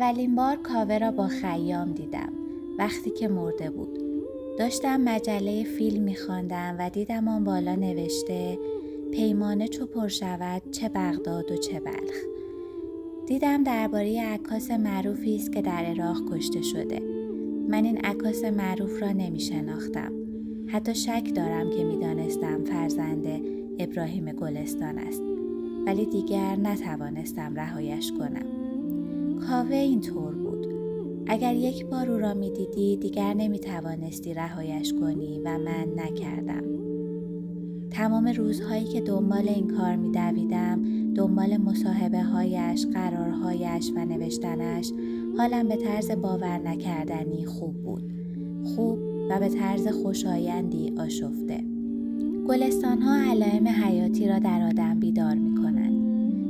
اولین بار کاوه را با خیام دیدم وقتی که مرده بود. داشتم مجله فیلم میخواندم و دیدم آن بالا نوشته پیمانه چو پر شود چه بغداد و چه بلخ. دیدم درباره عکاس معروفی است که در عراق کشته شده. من این عکاس معروف را نمی شناختم حتی شک دارم که می‌دانستم فرزند ابراهیم گلستان است. ولی دیگر نتوانستم رهایش کنم. کاوه اینطور بود اگر یک بار او را می‌دیدی دیگر نمی توانستی رهایش کنی و من نکردم تمام روزهایی که دنبال این کار می دویدم دنبال مصاحبه هایش، قرارهایش و نوشتنش حالم به طرز باور نکردنی خوب بود. خوب و به طرز خوشایندی آشفته. گلستان ها علائم حیاتی را در آدم بیدار می کنند.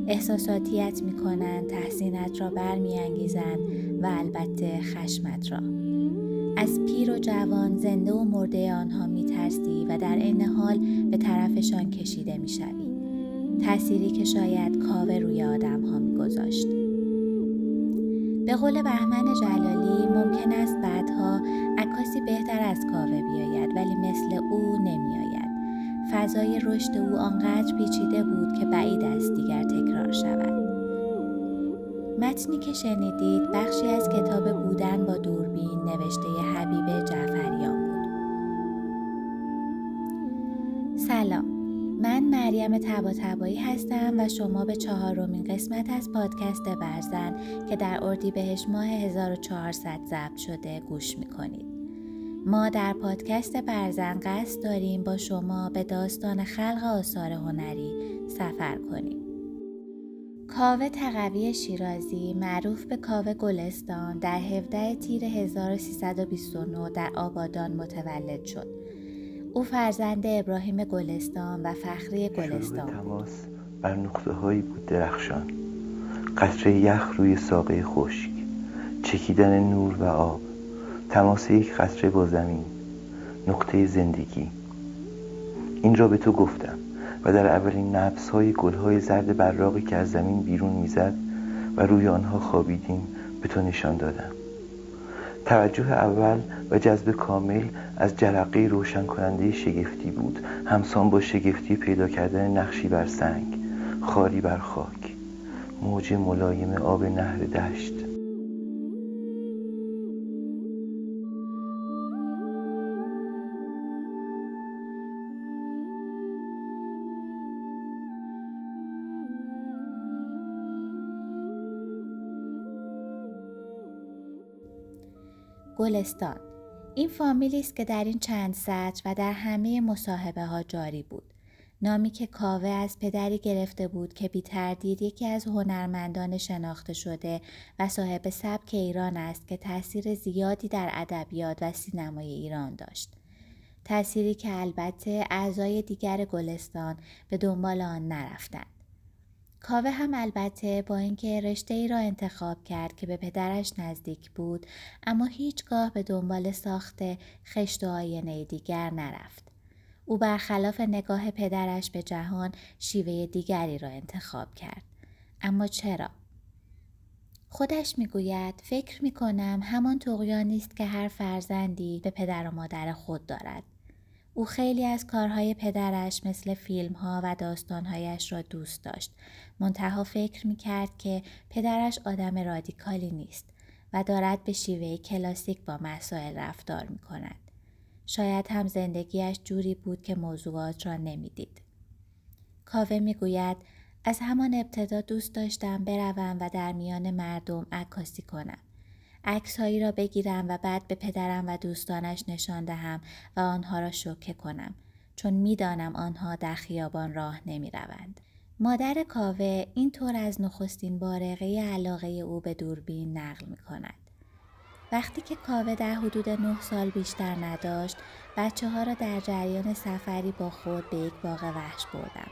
احساساتیت می کنند، تحسینت را برمیانگیزند و البته خشمت را. از پیر و جوان زنده و مرده آنها می ترسی و در این حال به طرفشان کشیده می شوی. تأثیری که شاید کاوه روی آدم ها می گذاشت. به قول بهمن جلالی ممکن است بعدها عکاسی بهتر از کاوه بیاید ولی مثل او نمیآید. فضای رشد او آنقدر پیچیده بود که بعید است دیگر تکرار شود. متنی که شنیدید بخشی از کتاب بودن با دوربین نوشته حبیب جعفریان بود. سلام من مریم تبا تبایی هستم و شما به چهارمین قسمت از پادکست برزن که در اردیبهشت ماه 1400 ضبط شده گوش می‌کنید. ما در پادکست برزن قصد داریم با شما به داستان خلق آثار هنری سفر کنیم. کاوه تقوی شیرازی معروف به کاوه گلستان در 17 تیر 1329 در آبادان متولد شد. او فرزند ابراهیم گلستان و فخری گلستان تماس بر نقطه هایی بود درخشان قطره یخ روی ساقه خشک چکیدن نور و آب تماس یک قطره با زمین. نقطه زندگی. این را به تو گفتم و در اولین نبس های گل های زرد براقی که از زمین بیرون می‌زد و روی آنها خوابیدیم به تو نشان دادم. توجه اول و جذب کامل از جرقه روشن کننده شگفتی بود. همسان با شگفتی پیدا کردن نقشی بر سنگ خاری بر خاک. موج ملایم آب نهر دشت. گلستان این فامیلی است که در این چند سطر و در همه مصاحبه ها جاری بود نامی که کاوه از پدری گرفته بود که بی تردید یکی از هنرمندان شناخته شده و صاحب سبک ایران است که تاثیر زیادی در ادبیات و سینمای ایران داشت. تأثیری که البته اعضای دیگر گلستان به دنبال آن نرفتند. کاوه هم البته با اینکه رشته ای را انتخاب کرد که به پدرش نزدیک بود اما هیچگاه به دنبال ساخت خشت و آینه دیگر نرفت. او برخلاف نگاه پدرش به جهان شیوه دیگری را انتخاب کرد. اما چرا؟ خودش می‌گوید فکر می کنم همان تقیانی است که هر فرزندی به پدر و مادر خود دارد. او خیلی از کارهای پدرش مثل فیلم ها و داستانهایش را دوست داشت. منتها فکر می کرد که پدرش آدم رادیکالی نیست و دارد به شیوه کلاسیک با مسائل رفتار می کند. شاید هم زندگیش جوری بود که موضوعات را نمی‌دید. کاوه می‌گوید از همان ابتدا دوست داشتم بروم و در میان مردم عکاسی کنم. عکسهایی را بگیرم و بعد به پدرم و دوستانش نشان دهم و آنها را شوکه کنم چون می‌دانم آنها در خیابان راه نمی روند. مادر کاوه اینطور از نخستین بارقه علاقه او به دوربین نقل می کند. وقتی که کاوه در حدود نه سال بیشتر نداشت بچه ها را در جریان سفری با خود به یک باغ وحش بردم.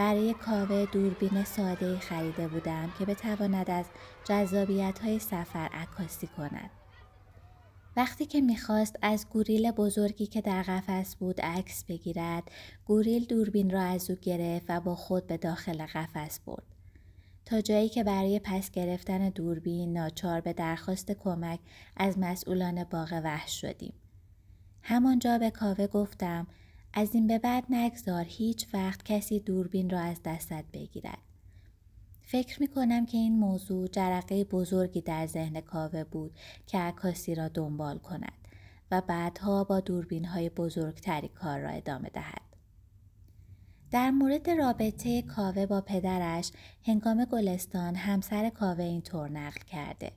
برای کاوه دوربین ساده خریده بودم که بتواند از جذابیت های سفر عکاسی کند. وقتی که می‌خواست از گوریل بزرگی که در قفس بود عکس بگیرد، گوریل دوربین را از او گرفت و با خود به داخل قفس برد. تا جایی که برای پس گرفتن دوربین ناچار به درخواست کمک از مسئولان باغ وحش شدیم. همانجا به کاوه گفتم از این به بعد نگذار هیچ وقت کسی دوربین را از دستت بگیرد. فکر می کنم که این موضوع جرقه بزرگی در ذهن کاوه بود که عکاسی را دنبال کند و بعدها با دوربین های بزرگتری کار را ادامه دهد. در مورد رابطه کاوه با پدرش هنگام گلستان همسر کاوه اینطور نقل کرده.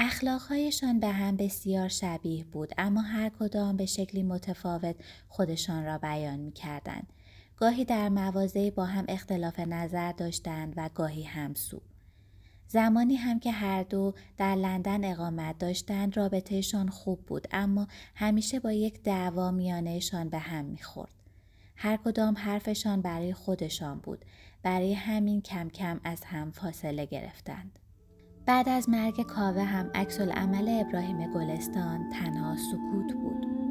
اخلاقهایشان به هم بسیار شبیه بود اما هر کدام به شکلی متفاوت خودشان را بیان می کردن. گاهی در مواضعی با هم اختلاف نظر داشتند و گاهی همسو. زمانی هم که هر دو در لندن اقامت داشتند رابطهشان خوب بود اما همیشه با یک دعوا میانهشان به هم می‌خورد. هر کدام حرفشان برای خودشان بود. برای همین کم کم از هم فاصله گرفتند. بعد از مرگ کاوه هم عکس عمل ابراهیم گلستان تنها سکوت بود.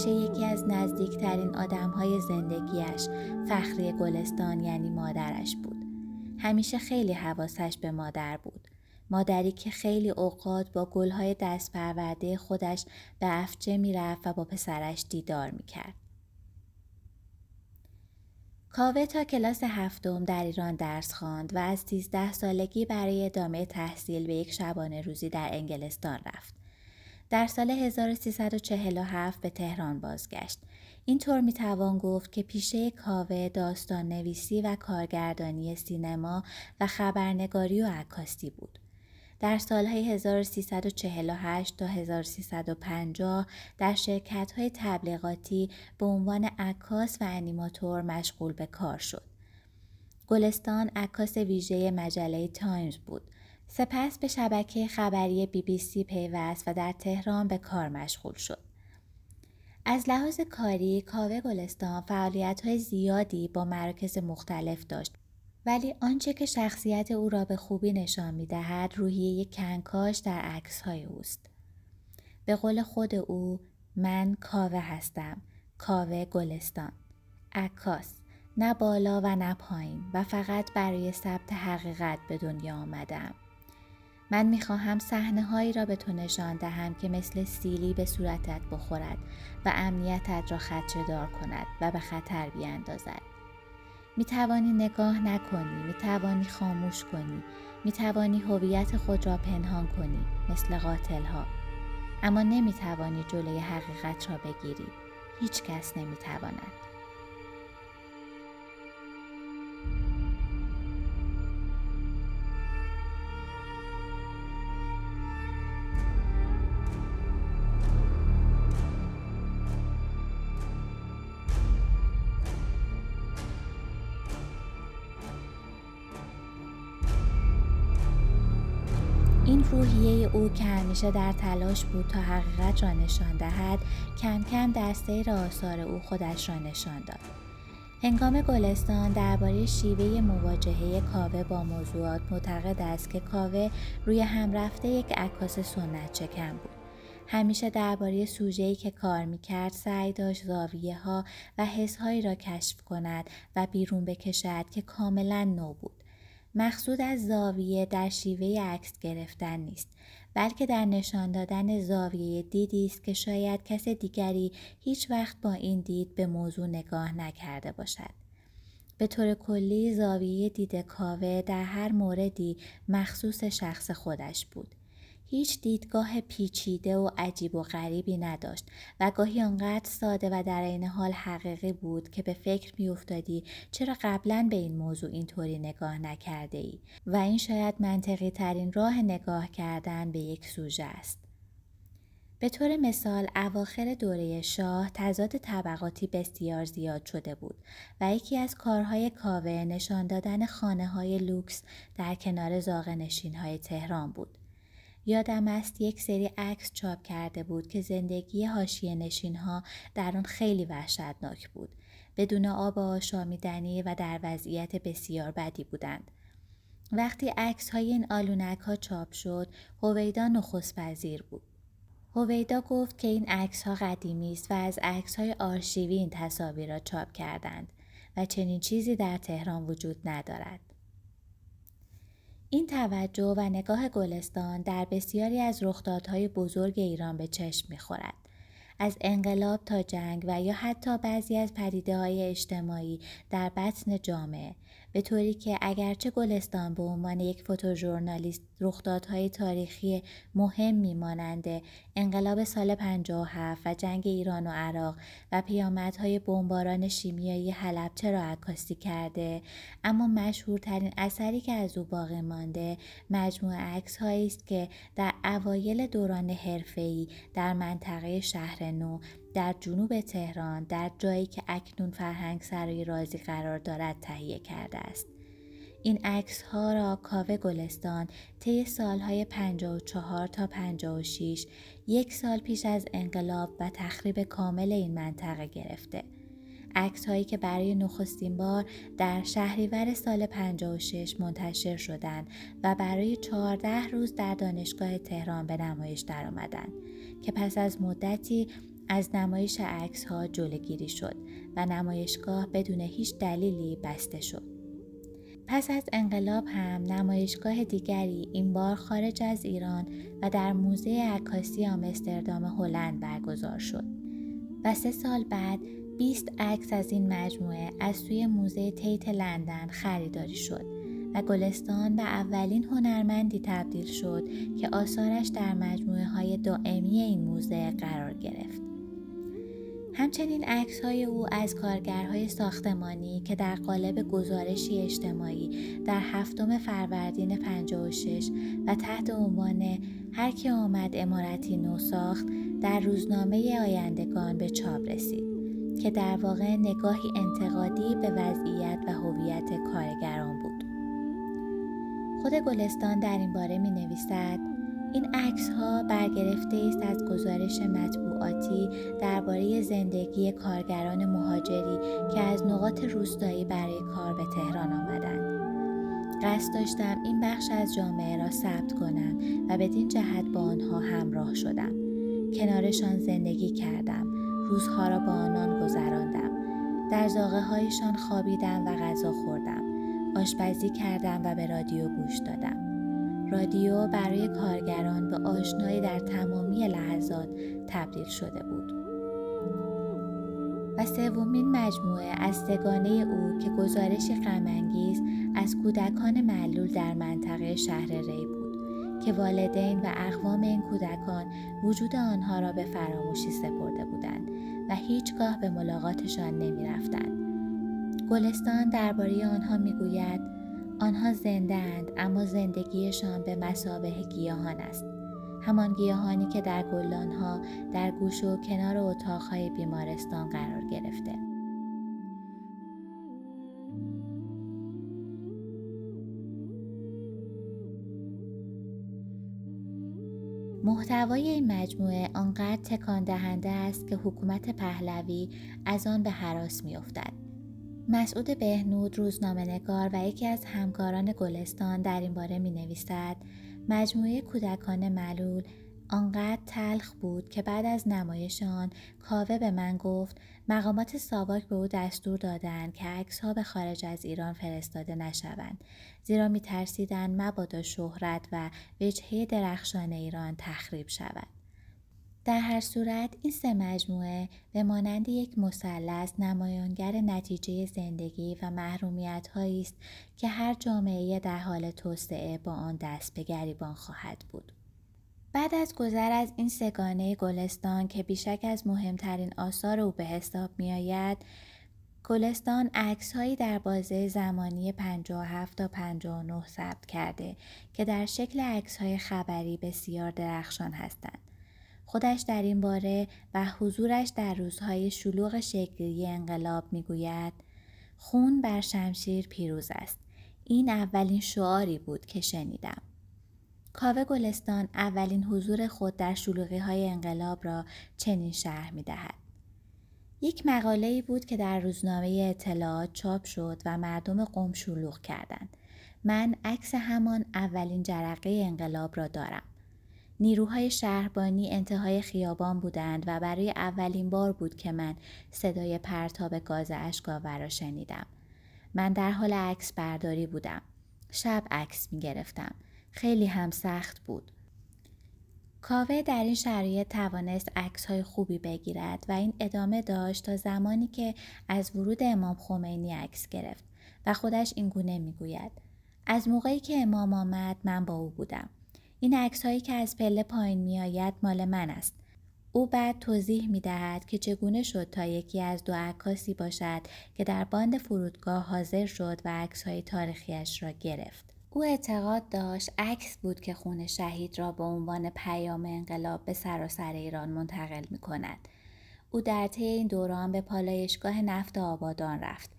همیشه یکی از نزدیکترین آدمهای زندگیش فخری گلستان یعنی مادرش بود. همیشه خیلی حواسش به مادر بود. مادری که خیلی اوقات با گلهای دست پرورده خودش به افجه می‌رفت و با پسرش دیدار می‌کرد. کاوه تا کلاس هفتم در ایران درس خواند و از 13 سالگی برای ادامه تحصیل به یک شبانه روزی در انگلستان رفت. در سال 1347 به تهران بازگشت. اینطور می‌توان گفت که پیشه کاوه داستان نویسی و کارگردانی سینما و خبرنگاری و عکاسی بود. در سالهای 1348 تا 1350 در شرکت های تبلیغاتی به عنوان عکاس و انیماتور مشغول به کار شد. گلستان عکاس ویژه مجله تایمز بود سپس به شبکه خبری بی بی سی پیوست و در تهران به کار مشغول شد. از لحاظ کاری کاوه گلستان فعالیت های زیادی با مراکز مختلف داشت ولی آنچه که شخصیت او را به خوبی نشان می دهد روحیه کنکاش در عکس های اوست. به قول خود او من کاوه هستم کاوه گلستان عکاس نه بالا و نه پایین و فقط برای ثبت حقیقت به دنیا آمدم من می‌خواهم صحنه هایی را به تو نشان دهم که مثل سیلی به صورتت بخورد و امنیتت را دار کند و به خطر بیاندازد. می توانی نگاه نکنی، می توانی خاموش کنی، می توانی هویت خود را پنهان کنی مثل قاتل ها. اما نمی توانی جلوی حقیقت را بگیری. هیچ کس نمی تواند. همیشه در تلاش بود تا حقیقت را نشان دهد کم کم در سیر آثار او خودش را نشان داد. هنگام گلستان درباره شیوه مواجهه کاوه با موضوعات معتقد است که کاوه روی هم رفته یک عکاس سنت چکن بود. همیشه درباره سوژه‌ای که کار می‌کرد سعی داشت زاویه ها و حسهایی را کشف کند و بیرون بکشد که کاملا نو بود. مقصود از زاویه در شیوه عکس گرفتن نیست بلکه در نشان دادن زاویه دیدی است که شاید کس دیگری هیچ وقت با این دید به موضوع نگاه نکرده باشد. به طور کلی زاویه دید کاوه در هر موردی مخصوص شخص خودش بود. هیچ دیدگاه پیچیده و عجیب و غریبی نداشت و گاهی آنقدر ساده و در این حال حقیقی بود که به فکر میافتادی چرا قبلا به این موضوع اینطوری نگاه نکرده ای و این شاید منطقی ترین راه نگاه کردن به یک سوژه است. به طور مثال اواخر دوره شاه تضاد طبقاتی بسیار زیاد شده بود و یکی از کارهای کاوه نشان دادن خانه های لوکس در کنار زاغ تهران بود. یادم است یک سری عکس چاپ کرده بود که زندگی حاشیه نشین ها در آن خیلی وحشتناک بود. بدون آب آشامیدنی و در وضعیت بسیار بدی بودند. وقتی عکس های این آلونک ها چاپ شد هویدا نخست پذیر بود. هویدا گفت که این عکس ها قدیمی است و از عکس های آرشیوی این تصاویر را چاپ کردند و چنین چیزی در تهران وجود ندارد. این توجه و نگاه گلستان در بسیاری از رخدادهای بزرگ ایران به چشم می‌خورد. از انقلاب تا جنگ و یا حتی بعضی از پدیده های اجتماعی در بطن جامعه به طوری که اگرچه گلستان به عنوان یک فوتوژورنالیست رخدادهای تاریخی مهم مانند انقلاب سال 57 و جنگ ایران و عراق و پیامدهای بمباران شیمیایی حلبچه را عکاسی کرده؟ اما مشهورترین اثری که از او باقی مانده مجموعه عکس است که در اوایل دوران حرفه‌ای در منطقه شهر نو در جنوب تهران در جایی که اکنون فرهنگ سرای رازی قرار دارد تهیه کرده است. این عکس ها را کاوه گلستان طی سالهای 54 تا 56 یک سال پیش از انقلاب و تخریب کامل این منطقه گرفته. عکس هایی که برای نخستین بار در شهریور سال 56 منتشر شدند و برای 14 روز در دانشگاه تهران به نمایش درآمدند که پس از مدتی از نمایش عکس ها جلوگیری شد و نمایشگاه بدون هیچ دلیلی بسته شد. پس از انقلاب هم نمایشگاه دیگری این بار خارج از ایران و در موزه عکاسی آمستردام هلند برگزار شد و سه سال بعد 20 عکس از این مجموعه از سوی موزه تیت لندن خریداری شد و گلستان به اولین هنرمندی تبدیل شد که آثارش در مجموعه های دائمی این موزه قرار گرفت. همچنین عکس های او از کارگرهای ساختمانی که در قالب گزارشی اجتماعی در هفتم فروردین 56 و تحت عنوان هر که آمد امارتی نو ساخت در روزنامه آیندگان به چاپ رسید که در واقع نگاهی انتقادی به وضعیت و هویت کارگران بود. خود گلستان در این باره می نویسد این عکس ها برگرفته است از گزارش مطبوعاتی درباره زندگی کارگران مهاجری که از نقاط روستایی برای کار به تهران آمدند. قصد داشتم این بخش از جامعه را ثبت کنم و بدین جهت با آنها همراه شدم. کنارشان زندگی کردم. روزها را با آنان گذراندم. در زاغه هایشان خوابیدم و غذا خوردم. آشپزی کردم و به رادیو گوش دادم. رادیو برای کارگران به آشنایی در تمامی لحظات تبدیل شده بود. و سومین مجموعه از سگانه او که گزارشی غمانگیز از کودکان معلول در منطقه شهر ری بود که والدین و اقوام این کودکان وجود آنها را به فراموشی سپرده بودند و هیچگاه به ملاقاتشان نمی رفتند. گلستان درباره آنها می‌گوید آنها زنده اند اما زندگیشان به مسابه گیاهان است. همان گیاهانی که در گلانها در گوش و کنار اتاقهای بیمارستان قرار گرفته. محتوای این مجموعه آنقدر تکان دهنده است که حکومت پهلوی از آن به حراس میافتد مسعود بهنود روزنامه نگار و یکی از همکاران گلستان در این باره می نویسد مجموعه کودکان معلول آنقدر تلخ بود که بعد از نمایش آن کاوه به من گفت مقامات ساواک به او دستور دادند که عکس ها به خارج از ایران فرستاده نشوند. زیرا می ترسیدن مبادا شهرت و وجهه درخشان ایران تخریب شود. در هر صورت این سه مجموعه به مانند یک مثلث نمایانگر نتیجه زندگی و محرومیت است که هر جامعه در حال توسعه با آن دست به گریبان خواهد بود. بعد از گذر از این سگانه گلستان که بیشک از مهمترین آثار او به حساب می آید، گلستان عکس هایی در بازه زمانی 57 تا 59 ثبت کرده که در شکل عکس های خبری بسیار درخشان هستند. خودش در این باره و حضورش در روزهای شلوغ شکلی انقلاب می‌گوید خون بر شمشیر پیروز است این اولین شعاری بود که شنیدم کاوه گلستان اولین حضور خود در شلوغی های انقلاب را چنین شرح می دهد. یک مقاله ای بود که در روزنامه اطلاعات چاپ شد و مردم قوم شلوغ کردند. من عکس همان اولین جرقه انقلاب را دارم. نیروهای شهربانی انتهای خیابان بودند و برای اولین بار بود که من صدای پرتاب گاز اشکاور را شنیدم. من در حال عکس برداری بودم. شب عکس می گرفتم. خیلی هم سخت بود. کاوه در این شرایط توانست عکس های خوبی بگیرد و این ادامه داشت تا زمانی که از ورود امام خمینی عکس گرفت و خودش این گونه می گوید. از موقعی که امام آمد من با او بودم. این عکس هایی که از پله پایین می آید مال من است. او بعد توضیح می دهد که چگونه شد تا یکی از دو عکاسی باشد که در باند فرودگاه حاضر شد و عکس های تاریخیش را گرفت. او اعتقاد داشت عکس بود که خون شهید را به عنوان پیام انقلاب به سراسر ایران منتقل می کند. او در طی این دوران به پالایشگاه نفت آبادان رفت.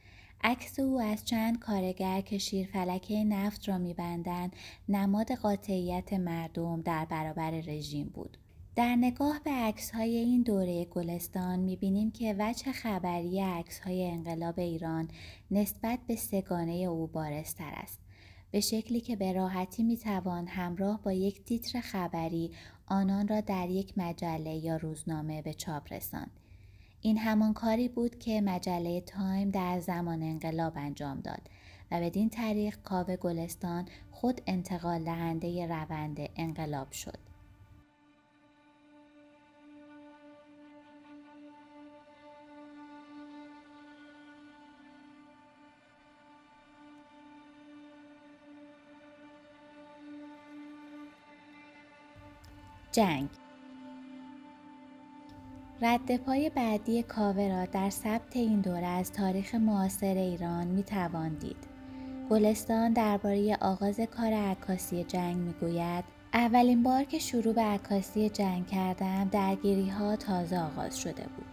عکس او از چند کارگر که شیرفلکه نفت را میبندند نماد قاطعیت مردم در برابر رژیم بود. در نگاه به عکس های این دوره گلستان می‌بینیم که وجه خبری عکس های انقلاب ایران نسبت به سگانه او بارستر است. به شکلی که به راحتی می‌توان همراه با یک تیتر خبری آنان را در یک مجله یا روزنامه به چاپ رساند. این همان کاری بود که مجله تایم در زمان انقلاب انجام داد و بدین طریق کاوه گلستان خود انتقال دهنده روند انقلاب شد. جنگ رد پای بعدی کاوه را در ثبت این دوره از تاریخ معاصر ایران می توان دید. گلستان درباره آغاز کار عکاسی جنگ می گوید اولین بار که شروع به عکاسی جنگ کردم درگیری ها تازه آغاز شده بود.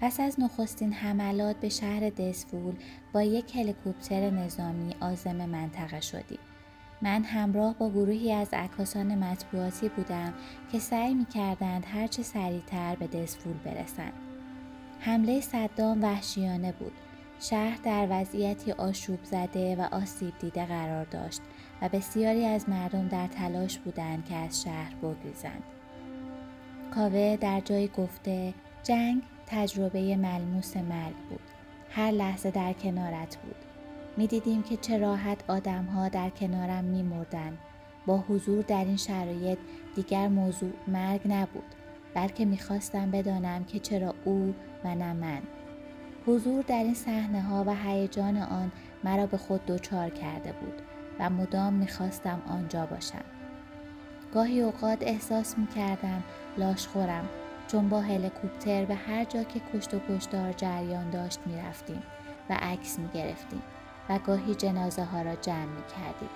پس از نخستین حملات به شهر دسفول با یک هلیکوپتر نظامی آزم منطقه شدیم. من همراه با گروهی از عکاسان مطبوعاتی بودم که سعی می کردند هرچه سریعتر به دسفول برسند. حمله صدام وحشیانه بود. شهر در وضعیتی آشوب زده و آسیب دیده قرار داشت و بسیاری از مردم در تلاش بودند که از شهر بگریزند. کاوه در جایی گفته جنگ تجربه ملموس مرگ بود. هر لحظه در کنارت بود. می دیدیم که چه راحت آدم ها در کنارم می مردن. با حضور در این شرایط دیگر موضوع مرگ نبود بلکه می‌خواستم بدانم که چرا او و نه من. حضور در این صحنه ها و هیجان آن مرا به خود دچار کرده بود و مدام می‌خواستم آنجا باشم. گاهی اوقات احساس می‌کردم لاشخورم چون با هلیکوپتر به هر جا که کشت و کشتار جریان داشت می‌رفتیم و عکس می‌گرفتیم. و گاهی جنازه ها را جمع می کردیم.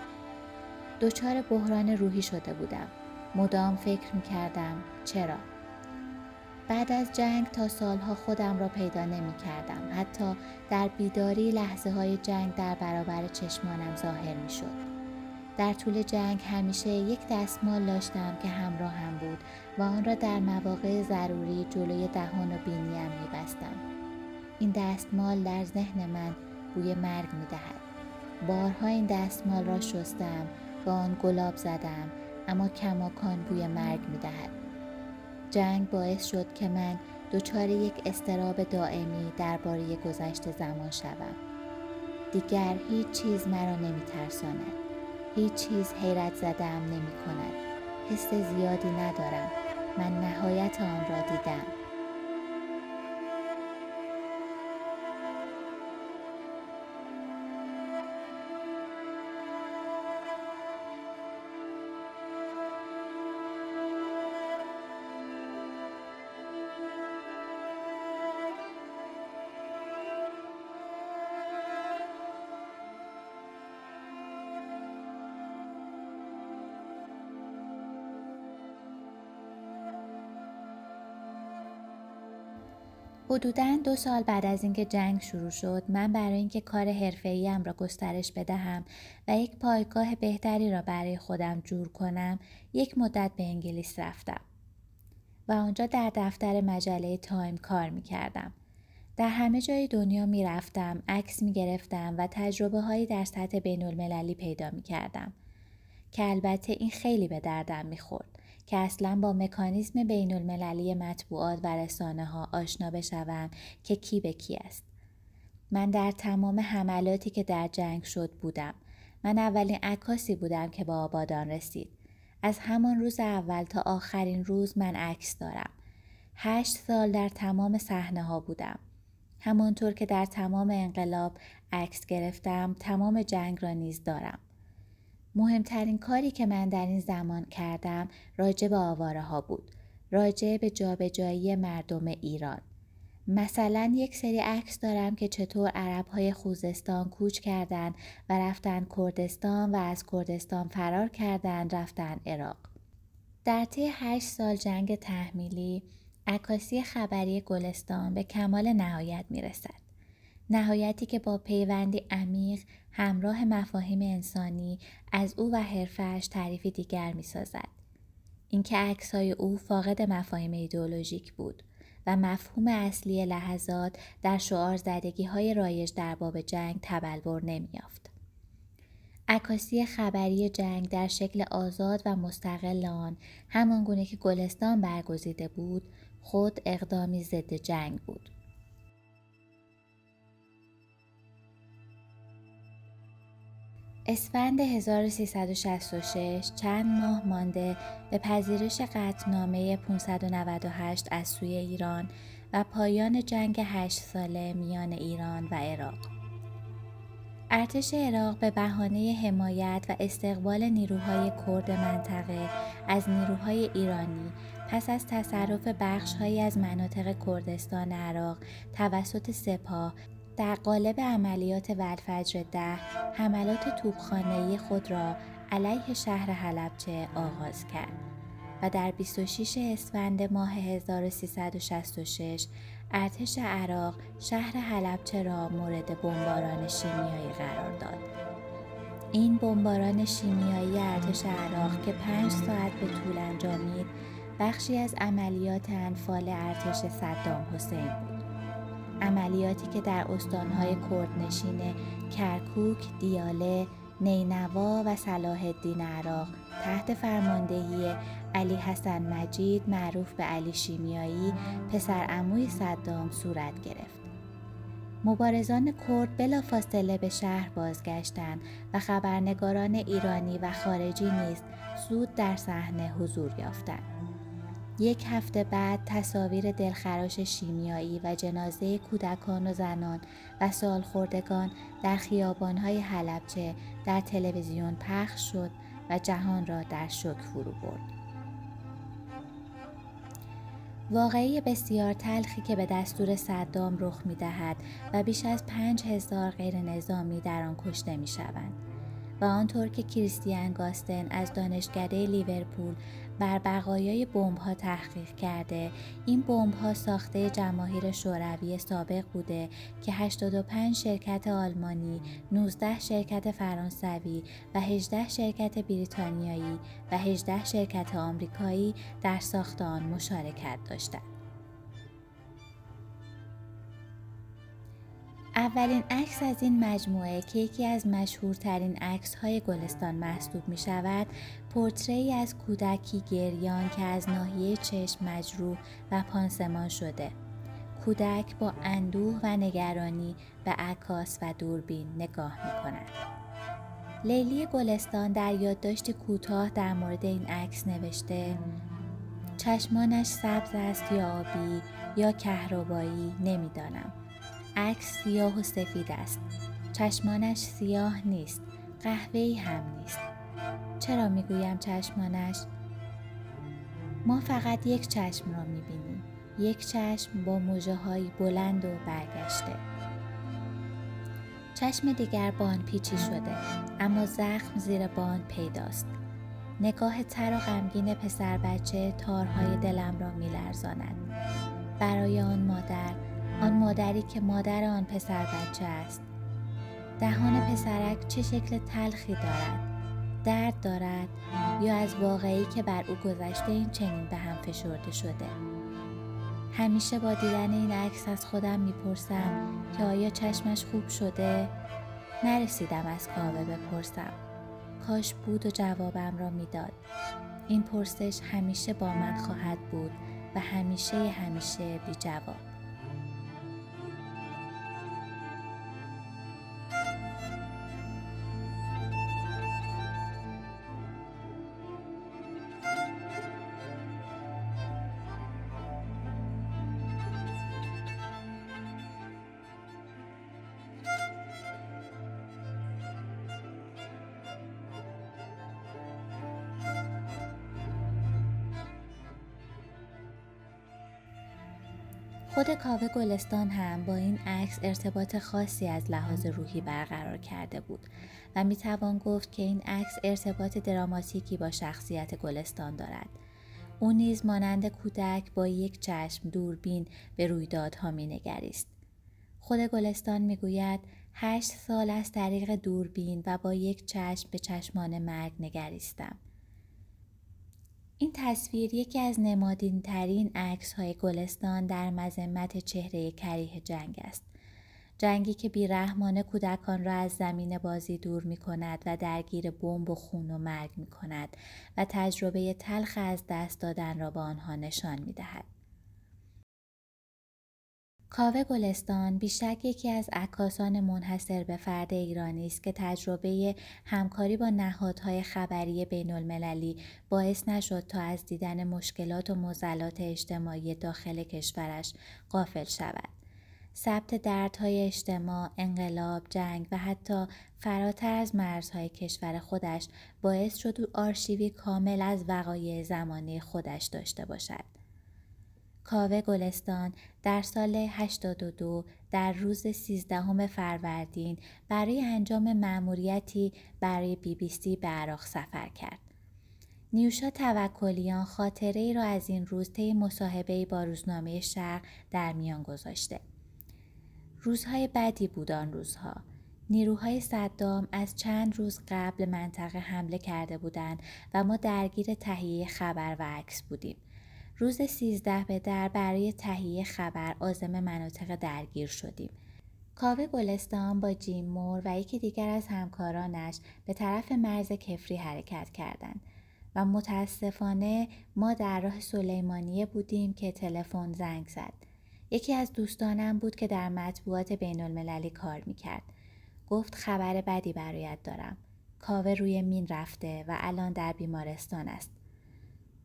دچار بحران روحی شده بودم. مدام فکر می کردم چرا؟ بعد از جنگ تا سالها خودم را پیدا نمی کردم. حتی در بیداری لحظه های جنگ در برابر چشمانم ظاهر می شد. در طول جنگ همیشه یک دستمال داشتم که همراه هم بود و آن را در مواقع ضروری جلوی دهان و بینیم می بستم. این دستمال در ذهن من بوی مرگ می دهد. بارها این دستمال را شستم با آن گلاب زدم اما کماکان بوی مرگ می دهد. جنگ باعث شد که من دچار یک استراب دائمی درباره گذشته زمان شوم. دیگر هیچ چیز مرا نمی ترساند. هیچ چیز حیرت زدم نمی کند. حس زیادی ندارم. من نهایت آن را دیدم. حدودا دو سال بعد از اینکه جنگ شروع شد من برای اینکه کار حرفه‌ایم را گسترش بدهم و یک پایگاه بهتری را برای خودم جور کنم یک مدت به انگلیس رفتم و آنجا در دفتر مجله تایم کار می کردم. در همه جای دنیا می رفتم، عکس می گرفتم و تجربه هایی در سطح بین المللی پیدا می کردم. که البته این خیلی به دردم می خورد. که اصلا با مکانیزم بین المللی مطبوعات و رسانه ها آشنا بشوم که کی به کی است. من در تمام حملاتی که در جنگ شد بودم. من اولین عکاسی بودم که با آبادان رسید. از همان روز اول تا آخرین روز من عکس دارم. هشت سال در تمام صحنه ها بودم. همانطور که در تمام انقلاب عکس گرفتم تمام جنگ را نیز دارم. مهمترین کاری که من در این زمان کردم راجع به آواره ها بود. راجع به جابجایی مردم ایران. مثلا یک سری عکس دارم که چطور عرب های خوزستان کوچ کردند و رفتن کردستان و از کردستان فرار کردند رفتن عراق. در طی هشت سال جنگ تحمیلی عکاسی خبری گلستان به کمال نهایت می رسد. نهایتی که با پیوندی عمیق همراه مفاهیم انسانی از او و حرفش تعریفی دیگر می سازد. اینکه عکسهای او فاقد مفاهیم ایدئولوژیک بود و مفهوم اصلی لحظات در شعار زدگی های رایج در باب جنگ تبلور نمیافت. عکاسی خبری جنگ در شکل آزاد و مستقل آن همان که گلستان برگزیده بود خود اقدامی ضد جنگ بود. اسفند 1366 چند ماه مانده به پذیرش قطعنامه 598 از سوی ایران و پایان جنگ هشت ساله میان ایران و عراق. ارتش عراق به بهانه حمایت و استقبال نیروهای کرد منطقه از نیروهای ایرانی پس از تصرف بخشهایی از مناطق کردستان عراق توسط سپاه در قالب عملیات ولفجر ده حملات توپخانه‌ای خود را علیه شهر حلبچه آغاز کرد و در 26 اسفند ماه 1366 ارتش عراق شهر حلبچه را مورد بمباران شیمیایی قرار داد. این بمباران شیمیایی ارتش عراق که پنج ساعت به طول انجامید بخشی از عملیات انفال ارتش صدام حسین بود. عملیاتی که در استانهای کردنشین کرکوک، دیاله، نینوا و صلاح الدین عراق تحت فرماندهی علی حسن مجید معروف به علی شیمیایی پسر اموی صدام صورت گرفت. مبارزان کرد بلافاصله به شهر بازگشتند و خبرنگاران ایرانی و خارجی نیز زود در صحنه حضور یافتند. یک هفته بعد تصاویر دلخراش شیمیایی و جنازه کودکان و زنان و سالخوردگان در خیابانهای حلبچه در تلویزیون پخش شد و جهان را در شک فرو برد. واقعی بسیار تلخی که به دستور صدام رخ می دهد و بیش از پنج هزار غیر نظامی در آن کشته می شوند. و آنطور که کریستیان گاستن از دانشکده لیورپول بر بقایای بمب ها تحقیق کرده این بمب ها ساخته جماهیر شوروی سابق بوده که 85 شرکت آلمانی 19 شرکت فرانسوی و 18 شرکت بریتانیایی و 18 شرکت آمریکایی در ساخت آن مشارکت داشتند. اولین عکس از این مجموعه که یکی از مشهورترین عکس های گلستان محسوب می شود پورتری از کودکی گریان که از ناحیه چشم مجروح و پانسمان شده کودک با اندوه و نگرانی به عکاس و دوربین نگاه می کند. لیلی گلستان در یادداشتی کوتاه در مورد این عکس نوشته چشمانش سبز است یا آبی یا کهربایی نمی‌دانم عکس سیاه و سفید است. چشمانش سیاه نیست. قهوه‌ای هم نیست. چرا می‌گویم چشمانش؟ ما فقط یک چشم را می‌بینیم. یک چشم با های بلند و برگشته. چشم دیگر بان پیچی شده اما زخم زیر بان پیداست. نگاه تر و غمگین پسر بچه تارهای دلم را میلرزاند. برای آن مادر آن مادری که مادر آن پسر بچه است. دهان پسرک چه شکل تلخی دارد؟ درد دارد یا از واقعی که بر او گذشته این چنین به هم فشرده شده؟ همیشه با دیدن این عکس از خودم می‌پرسم که آیا چشمش خوب شده؟ نرسیدم از کاوه بپرسم. کاش بود و جوابم را می‌داد. این پرسش همیشه با من خواهد بود و همیشه همیشه بی جواب. خود کاوه گلستان هم با این عکس ارتباط خاصی از لحاظ روحی برقرار کرده بود و می توان گفت که این عکس ارتباط دراماتیکی با شخصیت گلستان دارد. او نیز مانند کودک با یک چشم دوربین به رویدادها می نگریست. خود گلستان می گوید هشت سال از طریق دوربین و با یک چشم به چشمان مرگ نگریستم. این تصویر یکی از نمادین ترین عکس های گلستان در مذمت چهره کریه جنگ است. جنگی که بیرحمانه کودکان را از زمین بازی دور می کند و درگیر بمب و خون و مرگ می کند و تجربه تلخ از دست دادن را به آنها نشان می دهد. کاوه گلستان بیشک یکی از عکاسان منحصر به فرد ایرانی است که تجربه همکاری با نهادهای خبری بین المللی باعث نشد تا از دیدن مشکلات و مزلات اجتماعی داخل کشورش غافل شود. ثبت دردهای اجتماع، انقلاب، جنگ و حتی فراتر از مرزهای کشور خودش باعث شد او آرشیوی کامل از وقایع زمانی خودش داشته باشد. کاوه گلستان در سال 82 در روز 13 فروردین برای انجام مأموریتی برای بی بی سی به عراق سفر کرد. نیوشا توکلیان خاطره ای را از این روز طی مصاحبه با روزنامه شرق در میان گذاشته. روزهای بدی بود آن روزها. نیروهای صدام از چند روز قبل منطقه حمله کرده بودند و ما درگیر تهیه خبر و عکس بودیم. روز سیزده به در برای تهیه خبر آزم مناطق درگیر شدیم. کاوه گلستان با جیم مور و یکی دیگر از همکارانش به طرف مرز کفری حرکت کردند و متاسفانه ما در راه سلیمانیه بودیم که تلفن زنگ زد. یکی از دوستانم بود که در مطبوعات بین المللی کار می‌کرد. گفت خبر بدی برایت دارم. کاوه روی مین رفته و الان در بیمارستان است.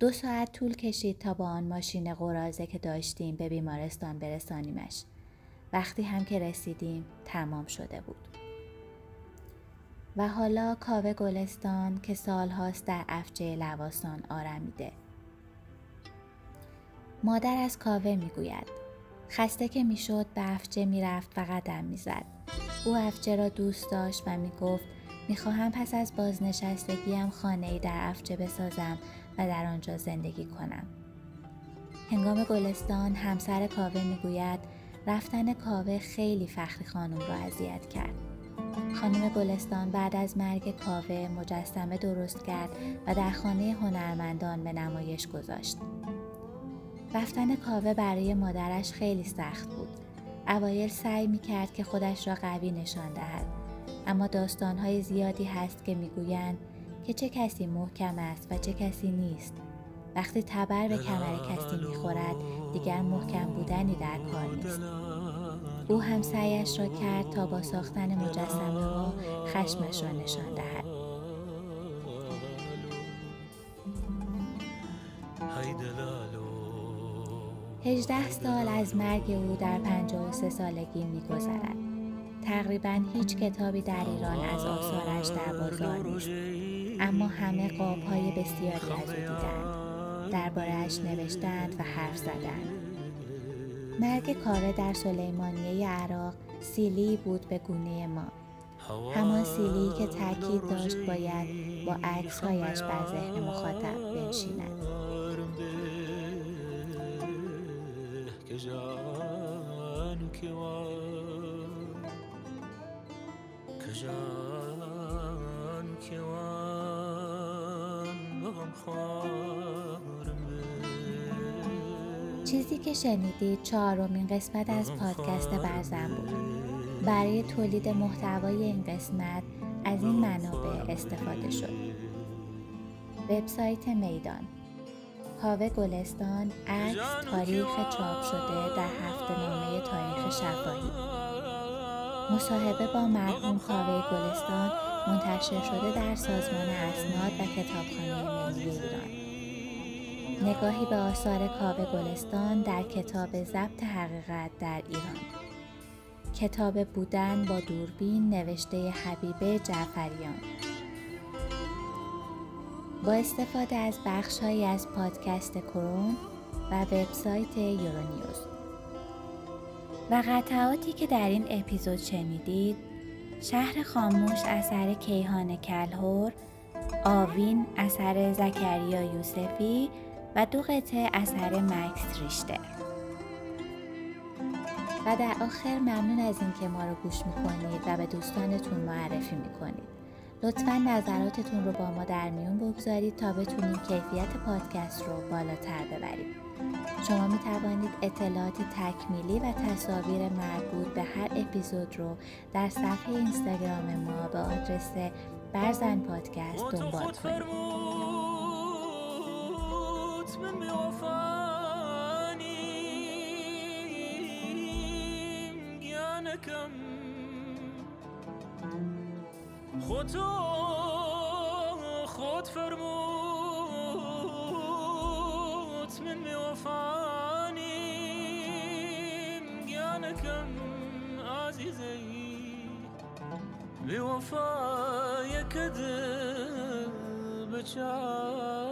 دو ساعت طول کشید تا با آن ماشین قرازه که داشتیم به بیمارستان برسانیمش. وقتی هم که رسیدیم تمام شده بود. و حالا کاوه گلستان که سالهاست در افجه لواسان آرمیده. مادر از کاوه می‌گوید خسته که می‌شد به افجه می‌رفت و قدم می‌زد. او افجه را دوست داشت و می‌گفت می‌خواهم پس از بازنشستگیم خانه ای در افجه بسازم و در آنجا زندگی کنم. هنگام گلستان همسر کاوه می‌گوید رفتن کاوه خیلی فخری خانم را اذیت کرد. خانم گلستان بعد از مرگ کاوه مجسمه درست کرد و در خانه هنرمندان به نمایش گذاشت. رفتن کاوه برای مادرش خیلی سخت بود. اوایل سعی می کرد که خودش را قوی نشان دهد. اما داستانهای زیادی هست که می‌گویند که چه کسی محکم است و چه کسی نیست. وقتی تبر به کمر کسی می‌خورد دیگر محکم بودنی در کار نیست. او هم سعیش را کرد تا با ساختن مجسمه ها خشمش را نشان دهد. هجده سال از مرگ او در پنجاه و سه سالگی میگذرد. تقریبا هیچ کتابی در ایران از آثارش در بازار نیست. اما همه قاب های بسیاری از او دیدند. دربارهاش نوشتند و حرف زدند. مرگ کاوه در سلیمانیه عراق سیلی بود به گونه ما. همان سیلی که تاکید داشت باید با عکسهایش بر ذهن مخاطب بنشیند. که چیزی که شنیدید چهارمین قسمت از پادکست برزن بود. برای تولید محتوای این قسمت از این منابع استفاده شد. وبسایت میدان. کاوه گلستان عکس تاریخ چاپ شده در هفته نامه تاریخ شفاهی. مصاحبه با مرحوم کاوه گلستان منتشر شده در سازمان اسناد و کتابخانه نگاهی به آثار کاوه گلستان در کتاب ضبط حقیقت در ایران. کتاب بودن با دوربین نوشته حبیبه جعفریان. با استفاده از بخشهایی از پادکست کرون و وبسایت یورونیوز. و قطعاتی که در این اپیزود شنیدید شهر خاموش اثر کیهان کلهور آوین اثر زکریا یوسفی و دو قطعه اثر مکس ریشتر و در آخر ممنون از اینکه ما رو گوش می‌کنید و به دوستانتون معرفی می‌کنید لطفا نظراتتون رو با ما در میون بگذارید تا بتونیم کیفیت پادکست رو بالاتر ببریم. شما می توانید اطلاعات تکمیلی و تصاویر مربوط به هر اپیزود رو در صفحه اینستاگرام ما به آدرس برزن پادکست دنبال کنید. من بوفاني گیانە کەم خۆ تۆ خۆت من بوفاني گیانە کەم ئازیزەی بوەفایەکە دە بچار.